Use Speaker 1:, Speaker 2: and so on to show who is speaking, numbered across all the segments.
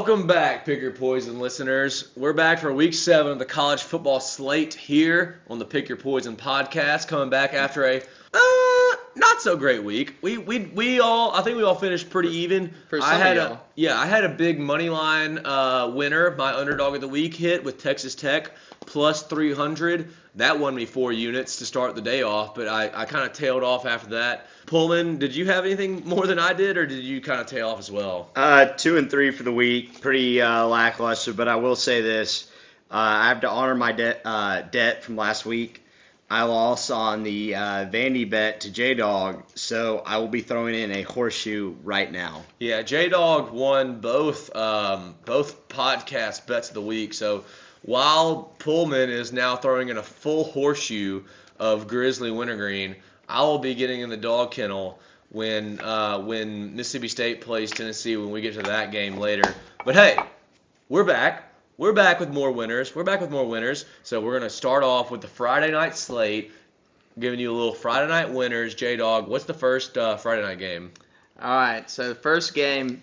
Speaker 1: Welcome back, Pick Your Poison listeners. We're back for week seven of the college football slate here on the Pick Your Poison podcast. Coming back after a uh, not so great week. We we we all I think we all finished pretty even.
Speaker 2: For
Speaker 1: I had a yeah I had a big money line uh, winner. My underdog of the week hit with Texas Tech plus 300. That won me four units to start the day off, but I, I kind of tailed off after that. Pullman, did you have anything more than I did, or did you kind of tail off as well?
Speaker 3: Uh, two and three for the week, pretty uh, lackluster. But I will say this: uh, I have to honor my debt uh, debt from last week. I lost on the uh, Vandy bet to J Dog, so I will be throwing in a horseshoe right now.
Speaker 1: Yeah, J Dog won both um, both podcast bets of the week. So while Pullman is now throwing in a full horseshoe of Grizzly Wintergreen, I will be getting in the dog kennel when uh, when Mississippi State plays Tennessee when we get to that game later. But hey, we're back. We're back with more winners. We're back with more winners. So we're gonna start off with the Friday night slate, giving you a little Friday night winners. J Dog, what's the first uh, Friday night game?
Speaker 2: All right, so the first game,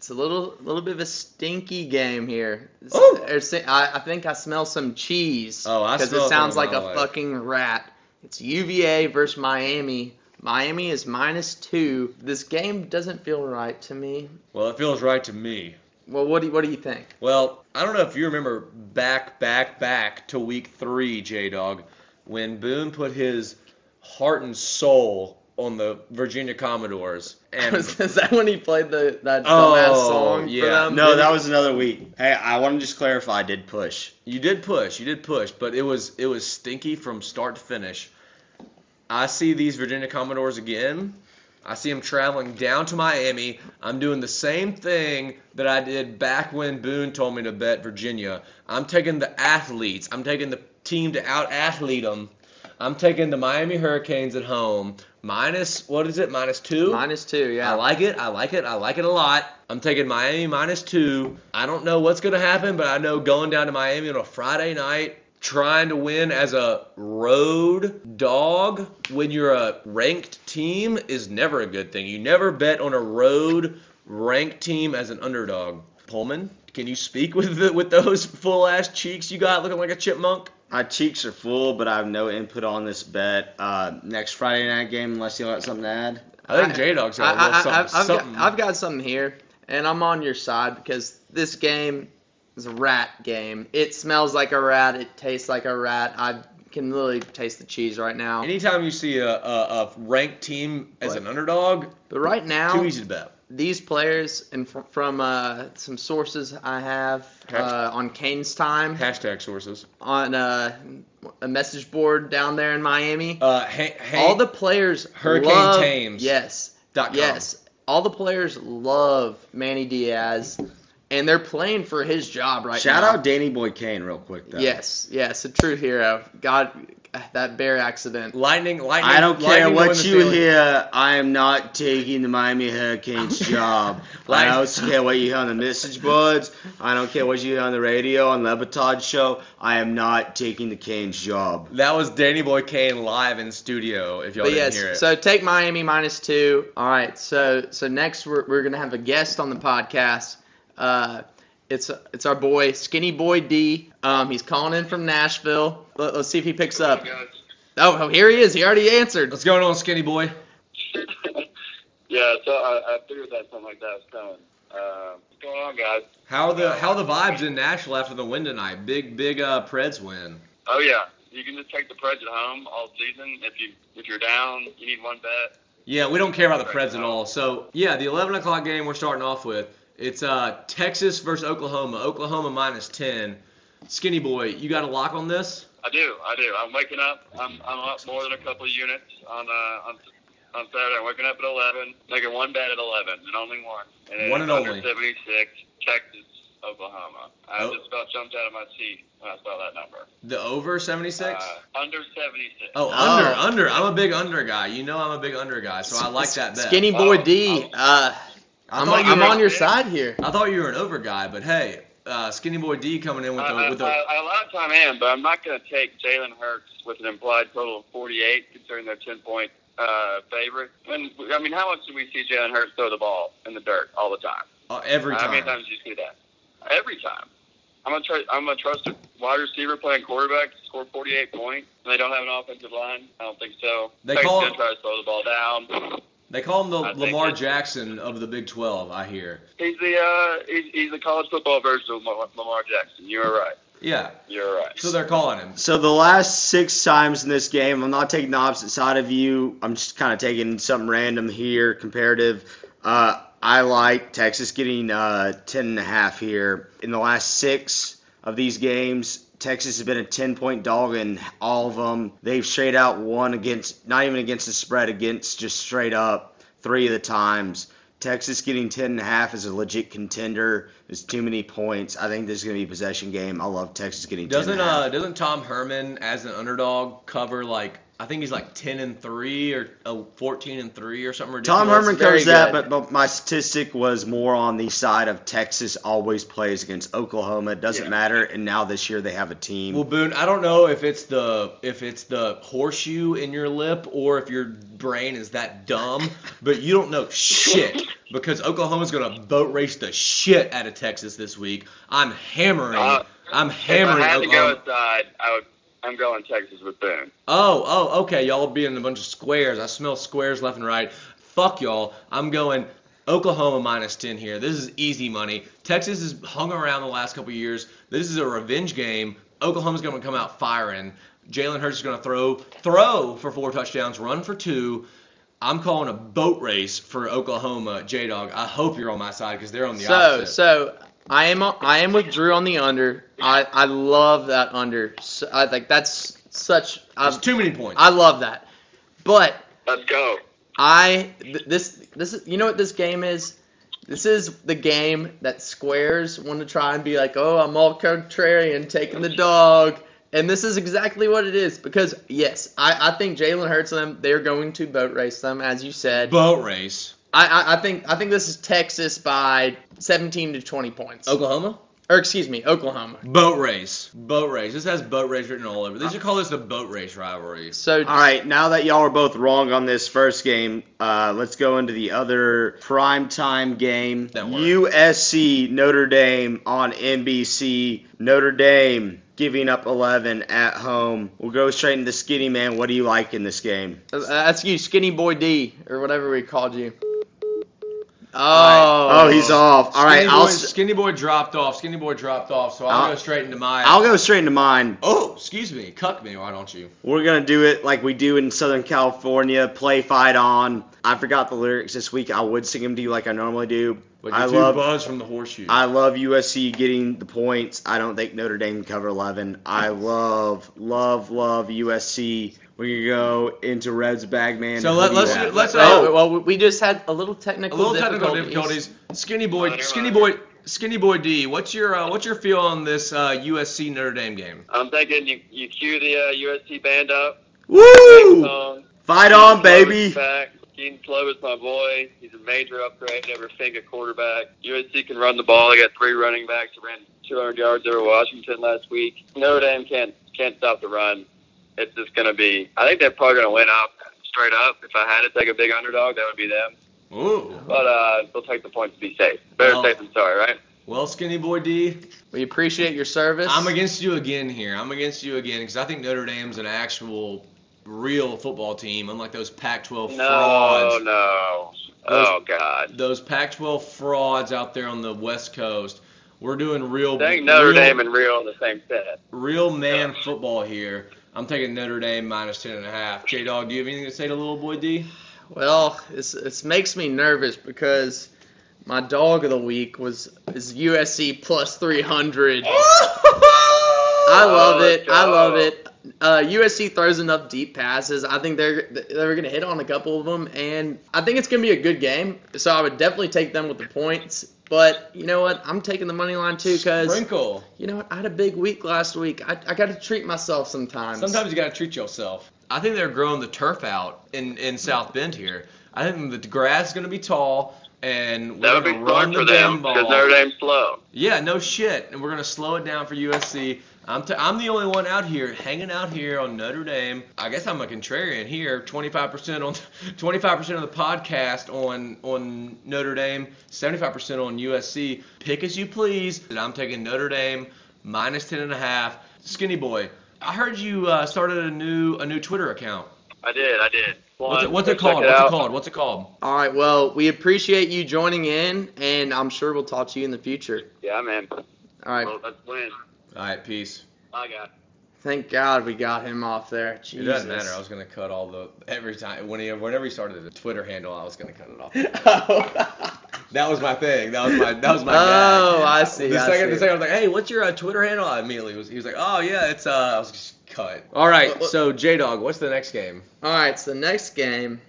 Speaker 2: it's a little little bit of a stinky game here. I, I think I smell some cheese.
Speaker 1: Oh, I
Speaker 2: because it sounds like a
Speaker 1: way.
Speaker 2: fucking rat. It's UVA versus Miami. Miami is minus two. This game doesn't feel right to me.
Speaker 1: Well, it feels right to me.
Speaker 2: Well, what do you, what do you think?
Speaker 1: Well, I don't know if you remember back, back, back to week three, J Dog, when Boone put his heart and soul on the Virginia Commodores. And
Speaker 2: is that when he played the that
Speaker 1: Oh,
Speaker 2: song
Speaker 1: yeah.
Speaker 2: for them?
Speaker 3: No, that was another week. Hey, I want to just clarify. I did push.
Speaker 1: you did push, you did push, but it was it was stinky from start to finish. I see these Virginia Commodores again. I see them traveling down to Miami. I'm doing the same thing that I did back when Boone told me to bet Virginia. I'm taking the athletes. I'm taking the team to out athlete them. I'm taking the Miami Hurricanes at home. Minus, what is it? Minus two?
Speaker 2: minus two. Yeah.
Speaker 1: I like it. I like it. I like it a lot. I'm taking Miami minus two. I don't know what's going to happen, but I know going down to Miami on a Friday night, trying to win as a road dog when you're a ranked team is never a good thing. You never bet on a road ranked team as an underdog. Pullman, can you speak with the, with those full ass cheeks you got looking like a chipmunk?
Speaker 3: My cheeks are full, but I have no input on this bet. Uh, next Friday night game, unless you got something to add.
Speaker 1: I think J Dog's got a little
Speaker 2: I,
Speaker 1: something.
Speaker 2: I, I've,
Speaker 1: something.
Speaker 2: Got, I've got something here, and I'm on your side because this game is a rat game. It smells like a rat. It tastes like a rat. I can literally taste the cheese right now.
Speaker 1: Anytime you see a, a, a ranked team as
Speaker 2: What?
Speaker 1: an underdog,
Speaker 2: But right now,
Speaker 1: too easy to bet.
Speaker 2: These players, and fr- from uh, some sources I have uh, on Kane's time,
Speaker 1: Hashtag sources.
Speaker 2: on uh, a message board down there in Miami,
Speaker 1: Uh, hey, hey,
Speaker 2: all the players
Speaker 1: Hurricane
Speaker 2: love,
Speaker 1: Tames.
Speaker 2: Yes,
Speaker 1: dot com.
Speaker 2: Yes, all the players love Manny Diaz, and they're playing for his job right
Speaker 3: Shout
Speaker 2: now.
Speaker 3: out Danny Boy Kane real quick. Though.
Speaker 2: Yes, yes, a true hero. God, that bear accident.
Speaker 1: Lightning, lightning.
Speaker 3: I don't care what you
Speaker 1: ceiling.
Speaker 3: hear. I am not taking the Miami Hurricanes job.
Speaker 1: Like-
Speaker 3: I don't care what you hear on the message boards. I don't care what you hear on the radio on Le Batard show. I am not taking the Canes job.
Speaker 1: That was Danny Boy Kane live in studio. If y'all
Speaker 2: But
Speaker 1: didn't
Speaker 2: yes,
Speaker 1: hear it.
Speaker 2: so take Miami minus two. All right, so so next we're, we're gonna have a guest on the podcast. Uh, it's it's our boy Skinny Boy D. Um, he's calling in from Nashville. Let, us see if he picks up. Oh, oh, here he is. He already answered.
Speaker 1: What's going on, Skinny Boy?
Speaker 4: Yeah, so I, I figured that something like that was coming. Uh, what's going on, guys?
Speaker 1: How are the how are the vibes in Nashville after the win tonight? Big big uh, Preds win.
Speaker 4: Oh yeah, you can just take the Preds at home all season. If you if you're down, you need one bet.
Speaker 1: Yeah, we don't care about the Preds at all. So yeah, the 11 o'clock game we're starting off with. It's uh, Texas versus Oklahoma. Oklahoma minus 10. Skinny Boy, you got a lock on this?
Speaker 4: I do, I do. I'm waking up. I'm I'm up more than a couple of units on uh on on Saturday. I'm waking up at 11, making one bet at 11, and only one. And it's
Speaker 1: One and
Speaker 4: under
Speaker 1: only.
Speaker 4: 76, Texas, Oklahoma. I
Speaker 1: Oh.
Speaker 4: just about jumped out of my seat when I saw that number.
Speaker 1: The over 76?
Speaker 4: Uh, under 76.
Speaker 1: Oh,
Speaker 2: Oh.
Speaker 1: under, under. I'm a big under guy. You know I'm a big under guy, so I like that bet.
Speaker 2: Skinny Boy
Speaker 4: Oh,
Speaker 2: D.
Speaker 4: oh.
Speaker 2: Uh,
Speaker 1: I
Speaker 2: I'm, on,
Speaker 1: you
Speaker 2: I'm on your side here.
Speaker 1: I thought you were an over guy, but hey, uh, Skinny Boy D coming in with the
Speaker 4: I,
Speaker 1: with the.
Speaker 4: I, I, a lot of time I am, but I'm not going to take Jalen Hurts with an implied total of 48, considering they're 10 point uh, favorite. And I mean, how much do we see Jalen Hurts throw the ball in the dirt all the time?
Speaker 1: Uh, every time.
Speaker 4: How many times do you see that? Every time. I'm gonna try. I'm gonna trust a wide receiver playing quarterback to score 48 points. And they don't have an offensive line. I don't think so.
Speaker 1: They
Speaker 4: Texas
Speaker 1: call
Speaker 4: try to slow the ball down.
Speaker 1: They call him the
Speaker 4: I
Speaker 1: Lamar Jackson of the Big 12, I hear.
Speaker 4: He's the uh, he's, he's the college football version of Lamar Lamar Jackson. You're right.
Speaker 1: Yeah.
Speaker 4: You're right.
Speaker 1: So they're calling him.
Speaker 3: So the last six times in this game, I'm not taking the opposite side of you. I'm just kind of taking something random here, comparative. Uh, I like Texas getting uh, 10 and a half here. In the last six of these games, Texas has been a 10 point dog in all of them. They've straight out won against, not even against the spread, against just straight up three of the times. Texas getting 10 and a half is a legit contender. There's too many points. I think this is going to be a possession game. I love Texas getting 10
Speaker 1: Doesn't
Speaker 3: and a half.
Speaker 1: uh doesn't Tom Herman as an underdog cover like I think he's like 10 and 3 or uh, 14 and 3 or something ridiculous.
Speaker 3: Tom Herman
Speaker 2: very
Speaker 3: covers that, but, but my statistic was more on the side of Texas always plays against Oklahoma. It doesn't
Speaker 4: Yeah.
Speaker 3: matter, and now this year they have a team.
Speaker 1: Well, Boone, I don't know if it's the if it's the horseshoe in your lip or if your brain is that dumb, but you don't know shit because Oklahoma's gonna boat race the shit out of Texas this week. I'm hammering.
Speaker 4: Uh,
Speaker 1: I'm hammering.
Speaker 4: If I
Speaker 1: hammering
Speaker 4: had to go
Speaker 1: Oklahoma.
Speaker 4: outside, I would. I'm going Texas with Boone.
Speaker 1: Oh, oh, okay. Y'all be in a bunch of squares. I smell squares left and right. Fuck y'all. I'm going Oklahoma minus 10 here. This is easy money. Texas has hung around the last couple years. This is a revenge game. Oklahoma's going to come out firing. Jalen Hurts is going to throw throw for four touchdowns, run for two. I'm calling a boat race for Oklahoma, J Dog. I hope you're on my side because they're on the
Speaker 2: So
Speaker 1: opposite.
Speaker 2: So, so I am I am with Drew on the under. I I love that under. So, I think that's such. I,
Speaker 1: There's too many points.
Speaker 2: I love that. But
Speaker 4: Let's go.
Speaker 2: I th- this this is you know what this game is. This is the game that squares want to try and be like, oh, I'm all contrarian, taking the dog. And this is exactly what it is because yes, I, I think Jalen Hurts them. They're going to boat race them, as you said.
Speaker 1: boat race.
Speaker 2: I, I, I think I think this is Texas by 17 to 20 points.
Speaker 1: Oklahoma?
Speaker 2: Or excuse me, Oklahoma.
Speaker 1: Boat race. Boat race. This has boat race written all over. They should call this the boat race rivalry.
Speaker 2: So
Speaker 3: All right, now that y'all are both wrong on this first game, uh, let's go into the other primetime game.
Speaker 1: That worked.
Speaker 3: USC Notre Dame on NBC. Notre Dame giving up 11 at home. We'll go straight into Skinny Man. What do you like in this game?
Speaker 2: uh, that's you, Skinny Boy D, or whatever we called you.
Speaker 3: Oh,
Speaker 2: Oh,
Speaker 3: he's off. All right,
Speaker 1: Skinny
Speaker 3: I'll
Speaker 1: boy, Skinny boy dropped off. Skinny boy dropped off. So I'll,
Speaker 3: I'll-
Speaker 1: go straight into my.
Speaker 3: I'll go straight into mine.
Speaker 1: Oh, excuse me. Cuck me. Why don't you?
Speaker 3: We're gonna do it like we do in Southern California. Play fight on. I forgot the lyrics this week. I would sing them to you like I normally do.
Speaker 1: Like
Speaker 3: I love
Speaker 1: buzz from the horseshoe.
Speaker 3: I love USC getting the points. I don't think Notre Dame cover 11. I love, love, love USC. We can go into Red's bag, man.
Speaker 1: So let-
Speaker 3: do you
Speaker 1: let's-
Speaker 3: have?
Speaker 1: let's-
Speaker 2: Oh,
Speaker 1: Oh.
Speaker 2: well, we just had a little technical
Speaker 1: a
Speaker 2: technical
Speaker 1: little technical
Speaker 2: difficulties.
Speaker 1: difficulties. Skinny boy,
Speaker 4: Never
Speaker 1: skinny boy, skinny boy D. What's your uh, what's your feel on this uh, USC Notre Dame game?
Speaker 4: I'm thinking you you cue the uh, USC band up.
Speaker 3: Woo!
Speaker 4: Song.
Speaker 3: Fight on, baby.
Speaker 4: Back. Kedon Slovis, my boy. He's a major upgrade over Finga quarterback. USC can run the ball. They got three running backs. They ran 200 yards over Washington last week. Notre Dame can't can't stop the run. It's just gonna be. I think they're probably gonna win up straight up. If I had to take a big underdog, that would be them.
Speaker 1: Ooh.
Speaker 4: But uh, they'll take the points to be safe. Better
Speaker 1: Well-
Speaker 4: safe than sorry, right?
Speaker 1: Well, skinny boy D,
Speaker 2: We appreciate your service.
Speaker 1: I'm against you again here. I'm against you again because I think Notre Dame's an actual, real football team, unlike those Pac-12
Speaker 4: No,
Speaker 1: frauds.
Speaker 4: no. Oh God.
Speaker 1: Those Pac-12 frauds out there on the West Coast. We're doing real,
Speaker 4: I think Notre
Speaker 1: real,
Speaker 4: Dame and Real in the same set.
Speaker 1: real man football here. I'm taking Notre Dame minus ten and a half. J Dog, do you have anything to say to little boy D?
Speaker 2: Well, it's, it makes me nervous because my dog of the week was is USC plus 300. I love
Speaker 4: Oh,
Speaker 2: it. I love it. Uh, USC throws enough deep passes. I think they're they're going to hit on a couple of them, and I think it's going to be a good game. So I would definitely take them with the points. But you know what? I'm taking the money line too because
Speaker 1: Sprinkle.
Speaker 2: you know what? I had a big week last week. I, I got to treat myself sometimes.
Speaker 1: Sometimes you got to treat yourself. I think they're growing the turf out in, in South Bend here. I think the grass is going to be tall, and we're going to run the
Speaker 4: for them
Speaker 1: damn ball.
Speaker 4: because Notre Dame's slow.
Speaker 1: Yeah, no shit. And we're going to slow it down for USC. I'm, t- I'm the only one out here hanging out here on Notre Dame. I guess I'm a contrarian here. 25% on 25% of the podcast on on Notre Dame, 75% on USC. Pick as you please. And I'm taking Notre Dame minus 10 and a half. Skinny boy, I heard you uh, started a new a new Twitter account.
Speaker 4: I did, I did.
Speaker 1: What's it, what's it called?
Speaker 4: check
Speaker 1: What's it called? What's it called?
Speaker 2: All right. Well, we appreciate you joining in, and I'm sure we'll talk to you in the future.
Speaker 4: Yeah, man.
Speaker 2: All right.
Speaker 4: Well, let's win.
Speaker 1: All right, peace.
Speaker 4: I got.
Speaker 2: Thank God we got him off there.
Speaker 1: It doesn't matter. I was gonna cut all the every time when he whenever he started the Twitter handle, I was gonna cut it off. That was my thing. That was my that was my.
Speaker 2: Oh,
Speaker 1: gag.
Speaker 2: I see,
Speaker 1: The
Speaker 2: I
Speaker 1: second,
Speaker 2: see.
Speaker 1: the second, I was like, "Hey, what's your uh, Twitter handle?" I immediately was. He was like, "Oh yeah, it's uh." I was just cut. All right.
Speaker 2: What- what-
Speaker 1: So J Dog, what's the next game?
Speaker 2: All right. So the next game,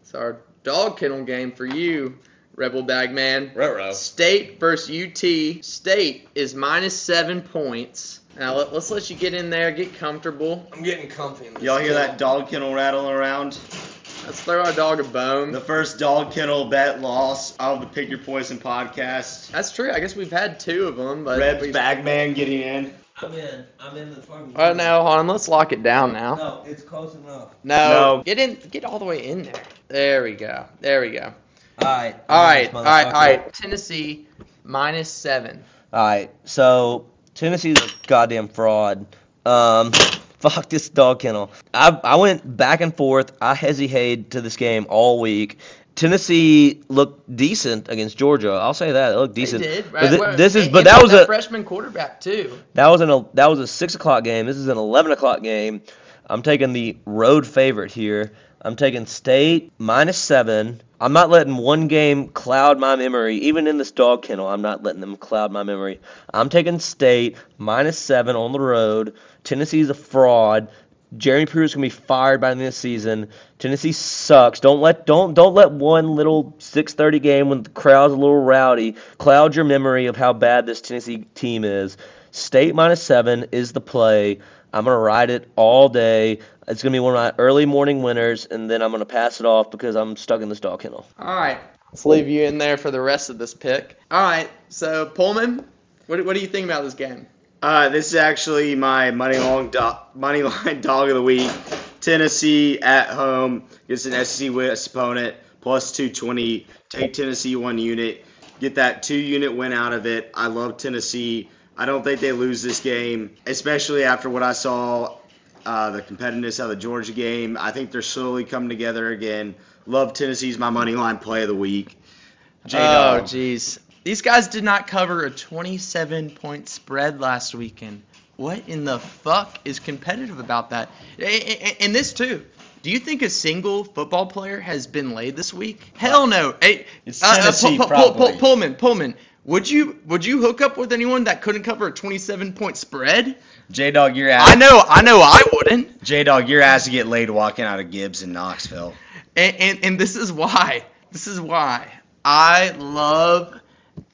Speaker 2: it's our dog kennel game for you, Rebel Bagman.
Speaker 1: Roro.
Speaker 2: State versus UT. State is minus seven points. Now let, let's let you get in there, get comfortable.
Speaker 1: I'm getting comfy. In this
Speaker 3: Y'all hear
Speaker 1: kennel.
Speaker 3: that dog kennel rattling around?
Speaker 2: Let's throw our dog a bone.
Speaker 3: The first dog kennel bet loss of the Pick Your Poison podcast.
Speaker 2: That's true. I guess we've had two of them, but
Speaker 3: Reb's
Speaker 2: we-
Speaker 3: Bagman getting in.
Speaker 5: I'm in. I'm in the fucking.
Speaker 2: All right, now hold on. Let's lock it down now.
Speaker 5: No, it's close enough.
Speaker 2: No,
Speaker 3: No.
Speaker 2: get in. Get all the way in there. There we go. There we go.
Speaker 5: All right.
Speaker 2: All right. All right. All right. Tennessee minus seven.
Speaker 5: All right. So Tennessee's a goddamn fraud. Um, fuck this dog kennel. I I went back and forth. I hesitated to this game all week. Tennessee looked decent against Georgia. I'll say that. They looked decent.
Speaker 2: They did.
Speaker 5: But
Speaker 2: Right?
Speaker 5: thi-
Speaker 2: Well,
Speaker 5: this is but that was a
Speaker 2: freshman quarterback too.
Speaker 5: That was an that was a six o'clock game. This is an eleven o'clock game. I'm taking the road favorite here. I'm taking State minus seven. I'm not letting one game cloud my memory. Even in this dog kennel, I'm not letting them cloud my memory. I'm taking State minus seven on the road. Tennessee's a fraud. Jeremy Pruitt's gonna be fired by the end of the season. Tennessee sucks. Don't let don't don't let one little 6:30 game when the crowd's a little rowdy cloud your memory of how bad this Tennessee team is. State minus seven is the play. I'm gonna ride it all day. It's gonna be one of my early morning winners, and then I'm gonna pass it off because I'm stuck in this dog kennel.
Speaker 2: All right. Let's leave you in there for the rest of this pick. All right. So Pullman, what what do you think about this game?
Speaker 3: Uh, this is actually my money long do- money line dog of the week. Tennessee at home against an SEC West opponent plus 220. Take Tennessee one unit. Get that two unit win out of it. I love Tennessee. I don't think they lose this game, especially after what I saw uh, the competitiveness of the Georgia game. I think they're slowly coming together again. Love Tennessee's my money line play of the week.
Speaker 2: Oh,
Speaker 3: J-Dog.
Speaker 2: jeez. These guys did not cover a 27 point spread last weekend. What in the fuck is competitive about that? And this too. Do you think a single football player has been laid this week? Hell no. Hey,
Speaker 3: It's
Speaker 2: uh, uh,
Speaker 3: Tennessee,
Speaker 2: Pull- Pull- Pull-
Speaker 3: probably.
Speaker 2: Pullman, Pullman. Would you would you hook up with anyone that couldn't cover a 27 point spread?
Speaker 3: J Dog, your ass.
Speaker 2: I know, I know, I wouldn't.
Speaker 3: J Dog, your ass to get laid walking out of Gibbs in Knoxville.
Speaker 2: And, and and this is why. This is why I love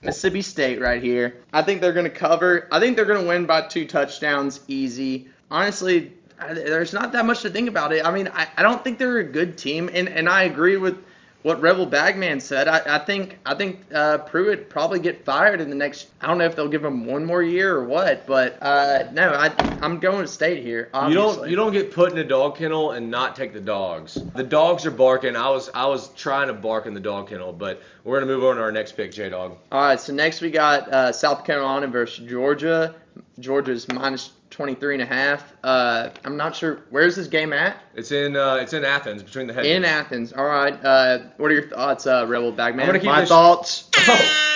Speaker 2: Mississippi State right here. I think they're going to cover. I think they're going to win by two touchdowns easy. Honestly, I, there's not that much to think about it. I mean, I, I don't think they're a good team, and, and I agree with what Rebel Bagman said. I, I think I think uh, Pruitt probably get fired in the next. I don't know if they'll give him one more year or what, but uh, no, I I'm going to State here.
Speaker 1: You don't you don't get put in a dog kennel and not take the dogs. The dogs are barking. I was I was trying to bark in the dog kennel, but we're gonna move on to our next pick, J Dog.
Speaker 2: All right, so next we got uh, South Carolina versus Georgia. Georgia's minus 23 and a half. Uh, I'm not sure where's this game at.
Speaker 1: It's in uh, it's in Athens between the heads.
Speaker 2: In Athens. All right. Uh, what are your thoughts, uh, Rebel Bagman?
Speaker 1: I'm
Speaker 3: My
Speaker 1: this-
Speaker 3: thoughts.
Speaker 1: Oh,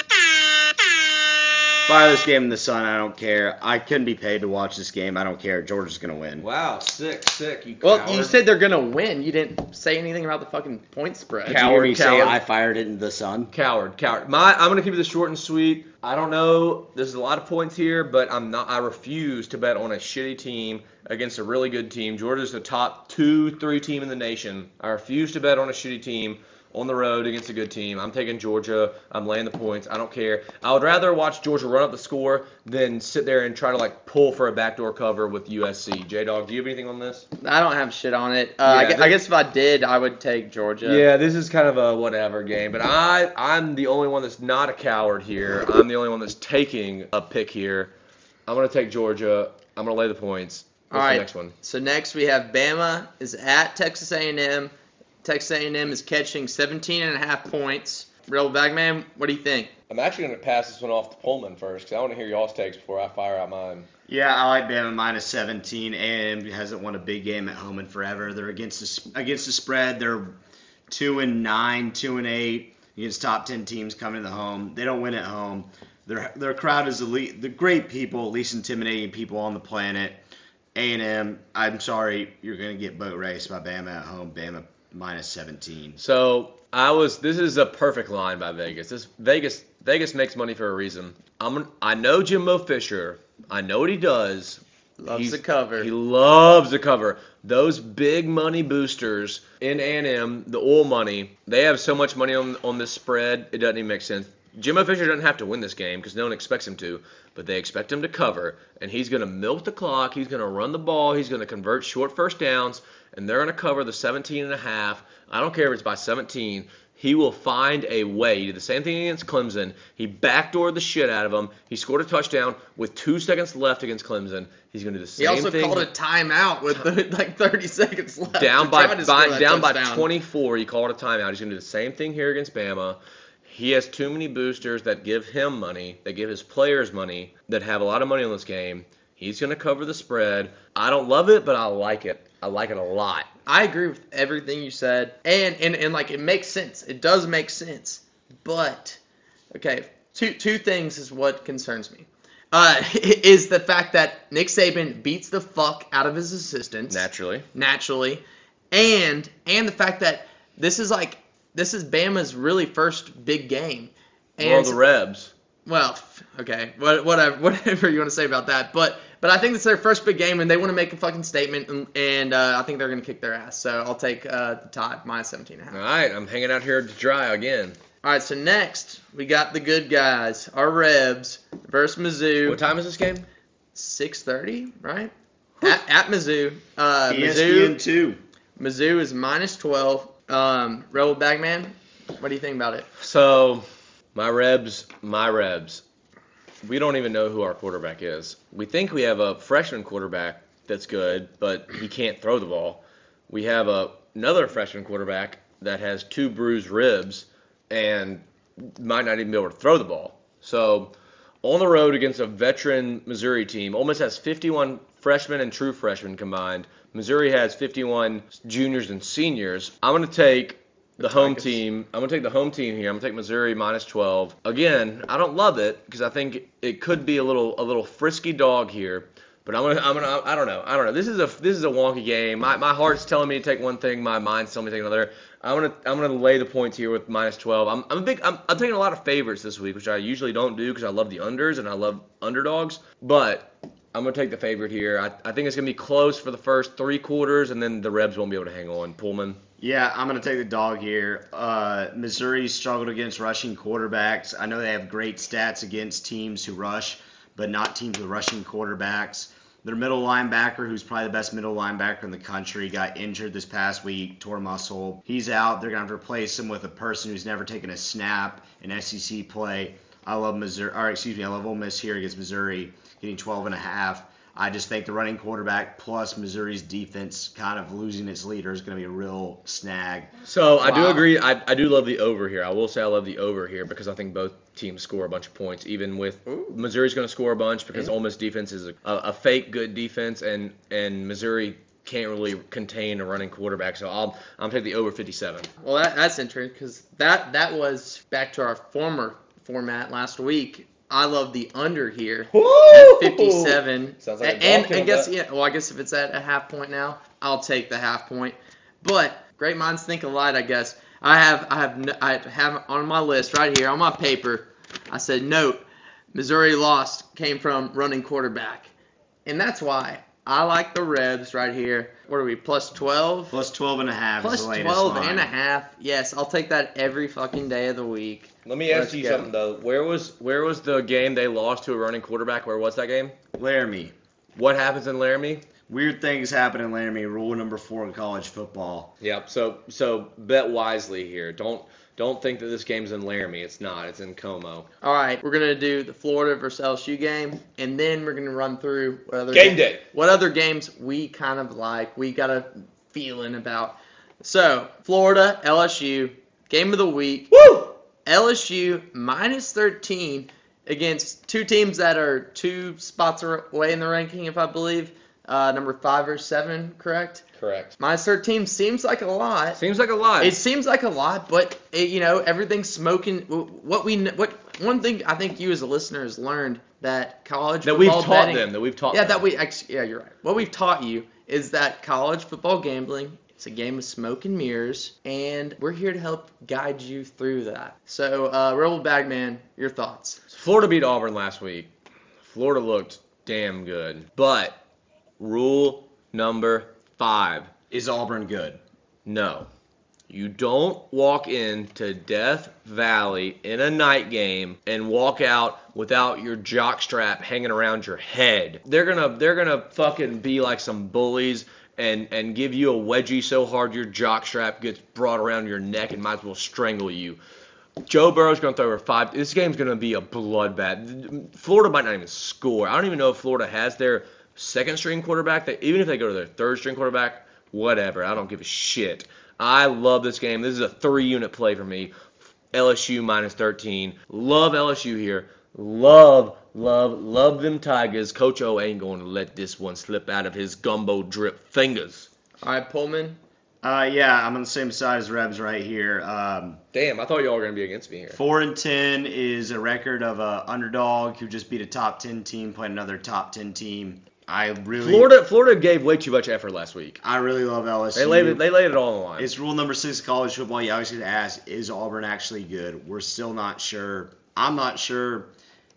Speaker 3: Fire this game in the sun. I don't care. I couldn't be paid to watch this game. I don't care. Georgia's gonna win.
Speaker 1: wow, sick, sick. You
Speaker 2: well,
Speaker 1: coward.
Speaker 2: you said they're gonna win. You didn't say anything about the fucking point spread.
Speaker 3: Did you hear me say. I fired it in the sun?
Speaker 1: Coward, coward. My, I'm gonna keep this short and sweet. I don't know. There's a lot of points here, but I'm not. I refuse to bet on a shitty team against a really good team. Georgia's the top two, three team in the nation. I refuse to bet on a shitty team on the road against a good team. I'm taking Georgia. I'm laying the points. I don't care. I would rather watch Georgia run up the score than sit there and try to like pull for a backdoor cover with USC. J Dog, do you have anything on this?
Speaker 2: I don't have shit on it. Uh, I,
Speaker 1: Yeah,
Speaker 2: gue- I guess if I did, I would take Georgia.
Speaker 1: Yeah, this is kind of a whatever game, but I I'm the only one that's not a coward here. I'm the only one that's taking a pick here. I'm gonna take Georgia. I'm gonna lay the points. What's
Speaker 2: All right.
Speaker 1: the next one?
Speaker 2: So next we have Bama is at Texas A&M. Texas A&M is catching 17 and a half points. Real Bagman, what do you think?
Speaker 1: I'm actually gonna pass this one off to Pullman first because I want to hear y'all's takes before I fire out mine.
Speaker 3: Yeah, I like Bama minus 17, A&M hasn't won a big game at home in forever. They're against the against the spread. They're two and nine, two and eight against top 10 teams coming to the home. They don't win at home. Their their crowd is elite. The great people, least intimidating people on the planet. A&M, I'm sorry, you're gonna get boat raced by Bama at home. Bama minus 17.
Speaker 1: So I was. This is a perfect line by Vegas. This Vegas Vegas makes money for a reason. I'm. I know Jimbo Fisher. I know what he does.
Speaker 2: Loves
Speaker 1: He's-
Speaker 2: the cover.
Speaker 1: He loves the cover. Those big money boosters in A&M, the oil money, they have so much money on on this spread, it doesn't even make sense. Jimbo Fisher doesn't have to win this game because no one expects him to, but they expect him to cover, and he's going to milk the clock. He's going to run the ball. He's going to convert short first downs, and they're going to cover the 17 and a half. I don't care if it's by 17. He will find a way. He did the same thing against Clemson. He backdoored the shit out of them. He scored a touchdown with two seconds left against Clemson. He's going to do the same thing.
Speaker 2: he also
Speaker 1: thing.
Speaker 2: called a timeout with like 30 seconds left.
Speaker 1: down by,
Speaker 2: try to score
Speaker 1: by down by 24. He called a timeout. He's going to do the same thing here against Bama. He has too many boosters that give him money, that give his players money, that have a lot of money on this game. He's going to cover the spread. I don't love it, but I like it. I like it a lot.
Speaker 2: I agree with everything you said, and and and like it makes sense. It does make sense, but okay, two two things is what concerns me. Uh, is the fact that Nick Saban beats the fuck out of his assistants
Speaker 1: Naturally.
Speaker 2: naturally, and and the fact that this is like this is Bama's really first big game. And
Speaker 1: Well, the Rebs.
Speaker 2: well, okay, what- whatever, whatever you want to say about that. But but I think it's their first big game, and they want to make a fucking statement, and, and uh, I think they're gonna kick their ass. So I'll take uh, the Tide minus 17 and a half.
Speaker 1: All right, I'm hanging out here to dry again.
Speaker 2: All right, so next we got the good guys, our Rebs versus Mizzou.
Speaker 1: What time is this game?
Speaker 2: 6:30, right? At, at Mizzou. Uh,
Speaker 3: ESPN
Speaker 2: Mizzou.
Speaker 3: two.
Speaker 2: Mizzou is minus 12. Um, Rebel Bagman, what do you think about it?
Speaker 1: So, my Rebs, my Rebs. We don't even know who our quarterback is. We think we have a freshman quarterback that's good, but he can't throw the ball. We have a, another freshman quarterback that has two bruised ribs and might not even be able to throw the ball. So, on the road against a veteran Missouri team, Ole Miss has 51 freshmen and true freshmen combined. Missouri has 51 juniors and seniors. I'm going to take the home
Speaker 2: Tigers.
Speaker 1: team. I'm going to take the home team here. I'm going to take Missouri minus 12. Again, I don't love it because I think it could be a little a little frisky dog here. But I'm gonna, I'm gonna, I don't know, I don't know. This is a, this is a wonky game. My, my heart's telling me to take one thing, my mind's telling me to take another. I'm gonna, I'm gonna lay the points here with minus 12. I'm, I'm a big, I'm, I'm taking a lot of favorites this week, which I usually don't do because I love the unders and I love underdogs. But I'm gonna take the favorite here. I, I think it's gonna be close for the first three quarters, and then the Rebs won't be able to hang on. Pullman.
Speaker 3: Yeah, I'm going to take the dog here. Uh, Missouri struggled against rushing quarterbacks. I know they have great stats against teams who rush, but not teams with rushing quarterbacks. Their middle linebacker, who's probably the best middle linebacker in the country, got injured this past week, tore muscle. He's out. They're going to to replace him with a person who's never taken a snap in SEC play. I love Missouri, or excuse me, I love Ole Miss here against Missouri, getting 12 and a half. I just think the running quarterback plus Missouri's defense kind of losing its leader is going to be a real snag.
Speaker 1: So I do agree. I, I do love the over here. I will say I love the over here because I think both teams score a bunch of points. Even with Missouri's going to score a bunch because Ole Miss defense is a, a fake good defense, and and Missouri can't really contain a running quarterback. So I'll I'm taking the over 57.
Speaker 2: Well, that, that's interesting because that that was back to our former format last week. I love the under here, at 57.
Speaker 1: Sounds like a
Speaker 2: and and, I guess yeah. Well, I guess if it's at a half point now, I'll take the half point. But great minds think alike, I guess. I have I have I have on my list right here on my paper. I said note Missouri lost came from running quarterback, and that's why I like the Rebs right here. What are we plus 12?
Speaker 3: Plus 12 and a half
Speaker 2: Plus
Speaker 3: is the
Speaker 2: 12
Speaker 3: line.
Speaker 2: and a half. Yes, I'll take that every fucking day of the week.
Speaker 1: Let me ask
Speaker 2: Let's
Speaker 1: you
Speaker 2: go.
Speaker 1: something though. Where was where was the game they lost to a running quarterback? Where was that game?
Speaker 3: Laramie.
Speaker 1: What happens in Laramie?
Speaker 3: Weird things happen in Laramie. Rule number four in college football.
Speaker 1: Yep. So so bet wisely here. Don't don't think that this game's in Laramie. It's not. It's in Como.
Speaker 2: All right, we're gonna do the Florida versus LSU game, and then we're gonna run through what other
Speaker 1: Game day.
Speaker 2: what other games we kind of like, we got a feeling about. So Florida LSU game of the week.
Speaker 1: Woo!
Speaker 2: LSU minus 13 against two teams that are two spots away in the ranking, if I believe. Uh, number five or seven, correct?
Speaker 1: Correct.
Speaker 2: Minus 13 seems like a lot.
Speaker 1: Seems like a lot.
Speaker 2: It seems like a lot, but it, you know everything's smoking. What we what one thing I think you as a listener has learned that college
Speaker 1: that we've taught
Speaker 2: betting-
Speaker 1: them. That we've taught.
Speaker 2: yeah,
Speaker 1: them.
Speaker 2: that we actually yeah you're right. What we've taught you is that college football gambling it's a game of smoke and mirrors, and we're here to help guide you through that. So, uh, Rebel Bagman, your thoughts?
Speaker 1: Florida beat Auburn last week. Florida looked damn good. But rule number five
Speaker 3: Is Auburn good?
Speaker 1: no. You don't walk into Death Valley in a night game and walk out without your jock strap hanging around your head. They're gonna they're gonna fucking be like some bullies and and give you a wedgie so hard your jock strap gets brought around your neck and might as well strangle you. Joe Burrow's going to throw over five. This game's going to be a bloodbath. Florida might not even score. I don't even know if Florida has their second string quarterback. They, even if they go to their third string quarterback, whatever. I don't give a shit. I love this game. This is a three unit play for me. LSU minus 13. Love LSU here. Love, love, love them Tigers. Coach O ain't going to let this one slip out of his gumbo drip fingers.
Speaker 2: All right, Pullman.
Speaker 3: Uh, yeah, I'm on the same side as Rebs right here. Um,
Speaker 1: Damn, I thought y'all were going to be against me here.
Speaker 3: four and ten is a record of a underdog who just beat a top ten team playing another top ten team. I really,
Speaker 1: Florida, Florida gave way too much effort last week.
Speaker 3: I really love LSU.
Speaker 1: They laid it, they laid it all on the line.
Speaker 3: It's rule number six of college football. You always get to ask, is Auburn actually good? We're still not sure. I'm not sure.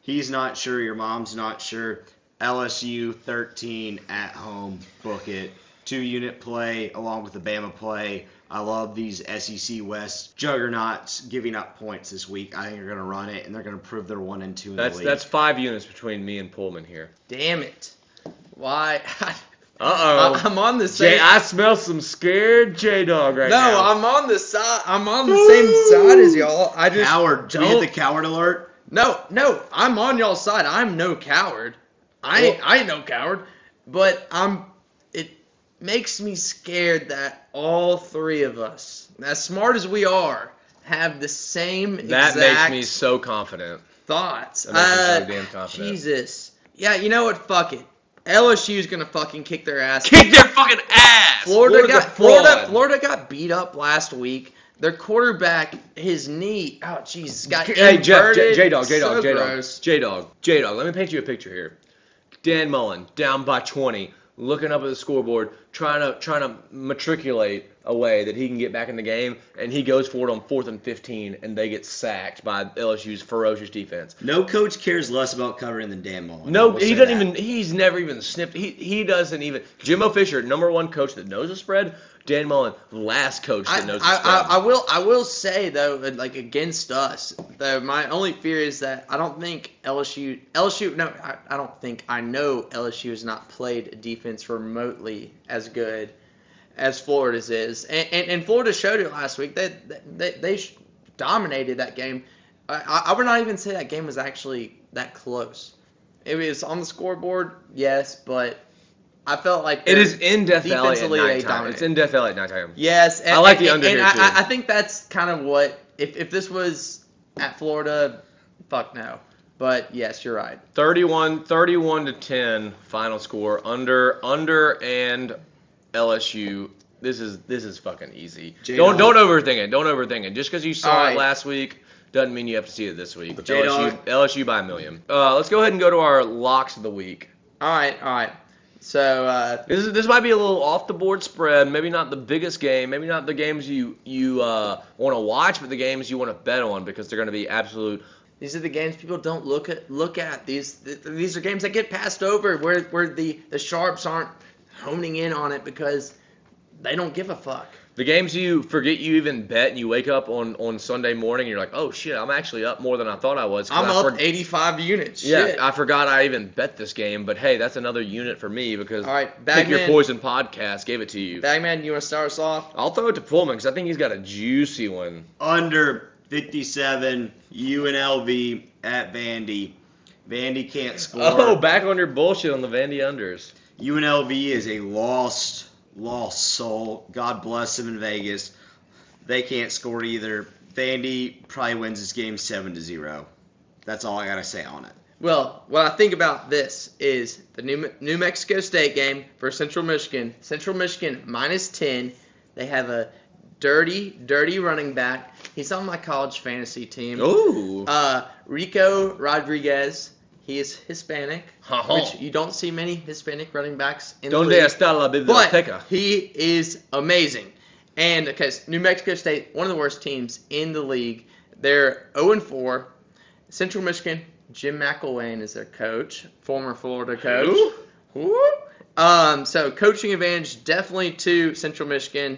Speaker 3: He's not sure. Your mom's not sure. LSU 13 at home. Book it. Two unit play along with the Bama play. I love these SEC West juggernauts giving up points this week. I think they're going to run it and they're going to prove they're one and two in
Speaker 1: That's that's five units between me and Pullman here.
Speaker 2: Damn it. Why?
Speaker 1: Uh oh.
Speaker 2: I'm on the same.
Speaker 1: Jay, I smell some scared J Dog right
Speaker 2: no,
Speaker 1: now.
Speaker 2: No, I'm on the side. I'm on the same side as y'all. I just
Speaker 3: coward. Do we
Speaker 2: don't-
Speaker 3: hit the coward alert?
Speaker 2: No, no, I'm on y'all's side. I'm no coward. I ain't, I ain't no coward. But I'm. It makes me scared that all three of us, as smart as we are, have the same
Speaker 1: that
Speaker 2: exact
Speaker 1: makes me so confident.
Speaker 2: thoughts.
Speaker 1: That makes me so
Speaker 2: Uh,
Speaker 1: damn confident.
Speaker 2: Jesus. Yeah, you know what? Fuck it. LSU's gonna fucking kick their ass.
Speaker 1: Kick their fucking ass.
Speaker 2: Florida
Speaker 1: Florida's a
Speaker 2: got Florida. Florida got beat up last week. Their quarterback, his knee, oh Jesus, got
Speaker 1: Hey Jeff. J Dog, J Dog, J Dog. J Dog, J Dog. Let me paint you a picture here. Dan Mullen down by 20, looking up at the scoreboard, trying to trying to matriculate a way that he can get back in the game, and he goes for it on fourth and 15, and they get sacked by LSU's ferocious defense.
Speaker 3: No coach cares less about covering than Dan Mullen.
Speaker 1: No,
Speaker 3: will
Speaker 1: he doesn't
Speaker 3: that.
Speaker 1: even. He's never even snipped. He he doesn't even. Jimbo Fisher, number one coach that knows the spread. Dan Mullen, last coach that
Speaker 2: I,
Speaker 1: knows the
Speaker 2: I,
Speaker 1: spread.
Speaker 2: I, I will I will say though like against us though my only fear is that I don't think LSU LSU no I, I don't think I know LSU has not played a defense remotely as good as Florida's is and, and, and Florida showed it last week they they, they dominated that game I, I would not even say that game was actually that close it was on the scoreboard yes but I felt like
Speaker 1: it is in Death Valley at nighttime. It's in Death Valley at nighttime.
Speaker 2: Yes, and,
Speaker 1: I like the under
Speaker 2: and
Speaker 1: here,
Speaker 2: I,
Speaker 1: too.
Speaker 2: I- think that's kind of what if if this was at Florida, fuck no. But yes, you're right.
Speaker 1: 31, 31 to 10 final score under under and LSU. This is this is fucking easy.
Speaker 3: J-Dog.
Speaker 1: Don't don't overthink it. Don't overthink it. Just because you saw
Speaker 2: All
Speaker 1: it last week doesn't mean you have to see it this week. LSU. LSU by a million. Uh, let's go ahead and go to our locks of the week.
Speaker 2: All right, all right. So uh,
Speaker 1: This is, this might be a little off the board spread. Maybe not the biggest game. Maybe not the games you you uh, want to watch, but the games you want to bet on because they're going to be absolute.
Speaker 2: these are the games people don't look at. Look at these. th- These are games that get passed over where where the the sharps aren't honing in on it because they don't give a fuck.
Speaker 1: The games you forget you even bet and you wake up on, on Sunday morning and you're like, oh shit, I'm actually up more than I thought I was."
Speaker 2: I'm
Speaker 1: I
Speaker 2: up
Speaker 1: for-
Speaker 2: 85 units.
Speaker 1: Yeah,
Speaker 2: Shit.
Speaker 1: I forgot I even bet this game, but hey, that's another unit for me because
Speaker 2: All right,
Speaker 1: Pick Your Poison podcast gave it to you.
Speaker 2: Bagman, you want to start us off?
Speaker 1: I'll throw it to Pullman because I think he's got a juicy one.
Speaker 3: Under 57, UNLV at Vandy. Vandy can't score.
Speaker 1: Oh, back on your bullshit on the Vandy unders.
Speaker 3: UNLV is a lost, lost soul. God bless them in Vegas. They can't score either. Vandy probably wins this game seven to zero. That's all I gotta say on it.
Speaker 2: Well, what I think about this is the New, New Mexico State game for Central Michigan. Central Michigan minus 10. They have a dirty, dirty running back. He's on my college fantasy team.
Speaker 1: Ooh.
Speaker 2: Uh, Rico Rodriguez. He is Hispanic,
Speaker 1: Ha-ha.
Speaker 2: which you don't see many Hispanic running backs in the
Speaker 1: Donde
Speaker 2: league.
Speaker 1: está la biblioteca?
Speaker 2: But he is amazing. And because New Mexico State, one of the worst teams in the league, they're 0 4. Central Michigan, Jim McElwain is their coach, former Florida coach. Woo. Um, so coaching advantage definitely to Central Michigan.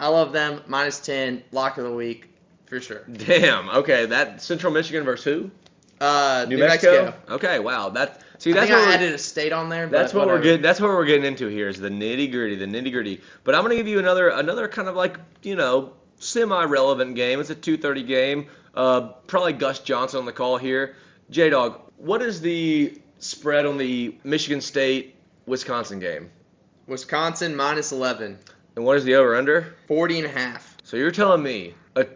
Speaker 2: I love them. Minus 10, lock of the week for sure.
Speaker 1: Damn. Okay, that Central Michigan versus who?
Speaker 2: Uh,
Speaker 1: New, Mexico? Okay, wow. That see
Speaker 2: I
Speaker 1: that's what
Speaker 2: I added a state on there.
Speaker 1: That's
Speaker 2: but
Speaker 1: what we're getting. That's what we're getting into here is the nitty gritty, the nitty gritty. But I'm gonna give you another another kind of like you know semi-relevant game. It's a 2:30 game. Uh, probably Gus Johnson on the call here. J Dog, what is the spread on the Michigan State Wisconsin game?
Speaker 2: Wisconsin minus 11,
Speaker 1: And what is the over/under?
Speaker 2: 40 and a half.
Speaker 1: So you're telling me a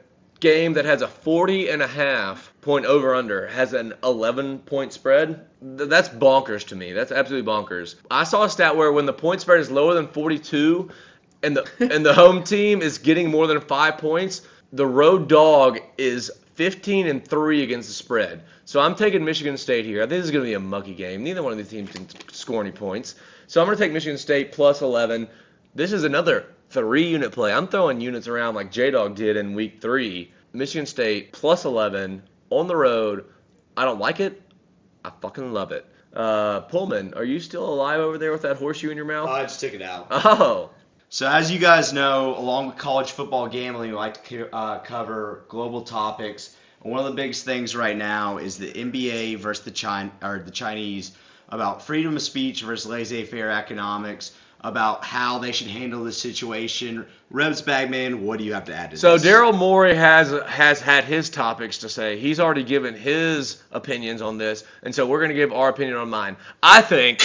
Speaker 1: game that has a 40 and a half point over under has an 11 point spread? Th- That's bonkers to me. That's absolutely bonkers. I saw a stat where when the point spread is lower than 42 and the and the home team is getting more than 5 points, the road dog is 15 and 3 against the spread. So I'm taking Michigan State here. I think this is going to be a mucky game. Neither one of these teams can score any points. So I'm going to take Michigan State plus 11. This is another three unit play. I'm throwing units around like J Dog did in week three. Michigan State plus 11 on the road. I don't like it. I fucking love it. Uh, Pullman, are you still alive over there with that horseshoe in your mouth?
Speaker 3: I just took it out.
Speaker 1: oh,
Speaker 3: So, as you guys know, along with college football gambling, we like to uh, cover global topics. And one of the biggest things right now is the NBA versus the China or the Chinese about freedom of speech versus laissez-faire economics, about how they should handle this situation. Rebs Bagman, what do you have to add to
Speaker 1: so
Speaker 3: this?
Speaker 1: So Daryl Morey has has had his topics to say. He's already given his opinions on this, and so we're gonna give our opinion on mine. I think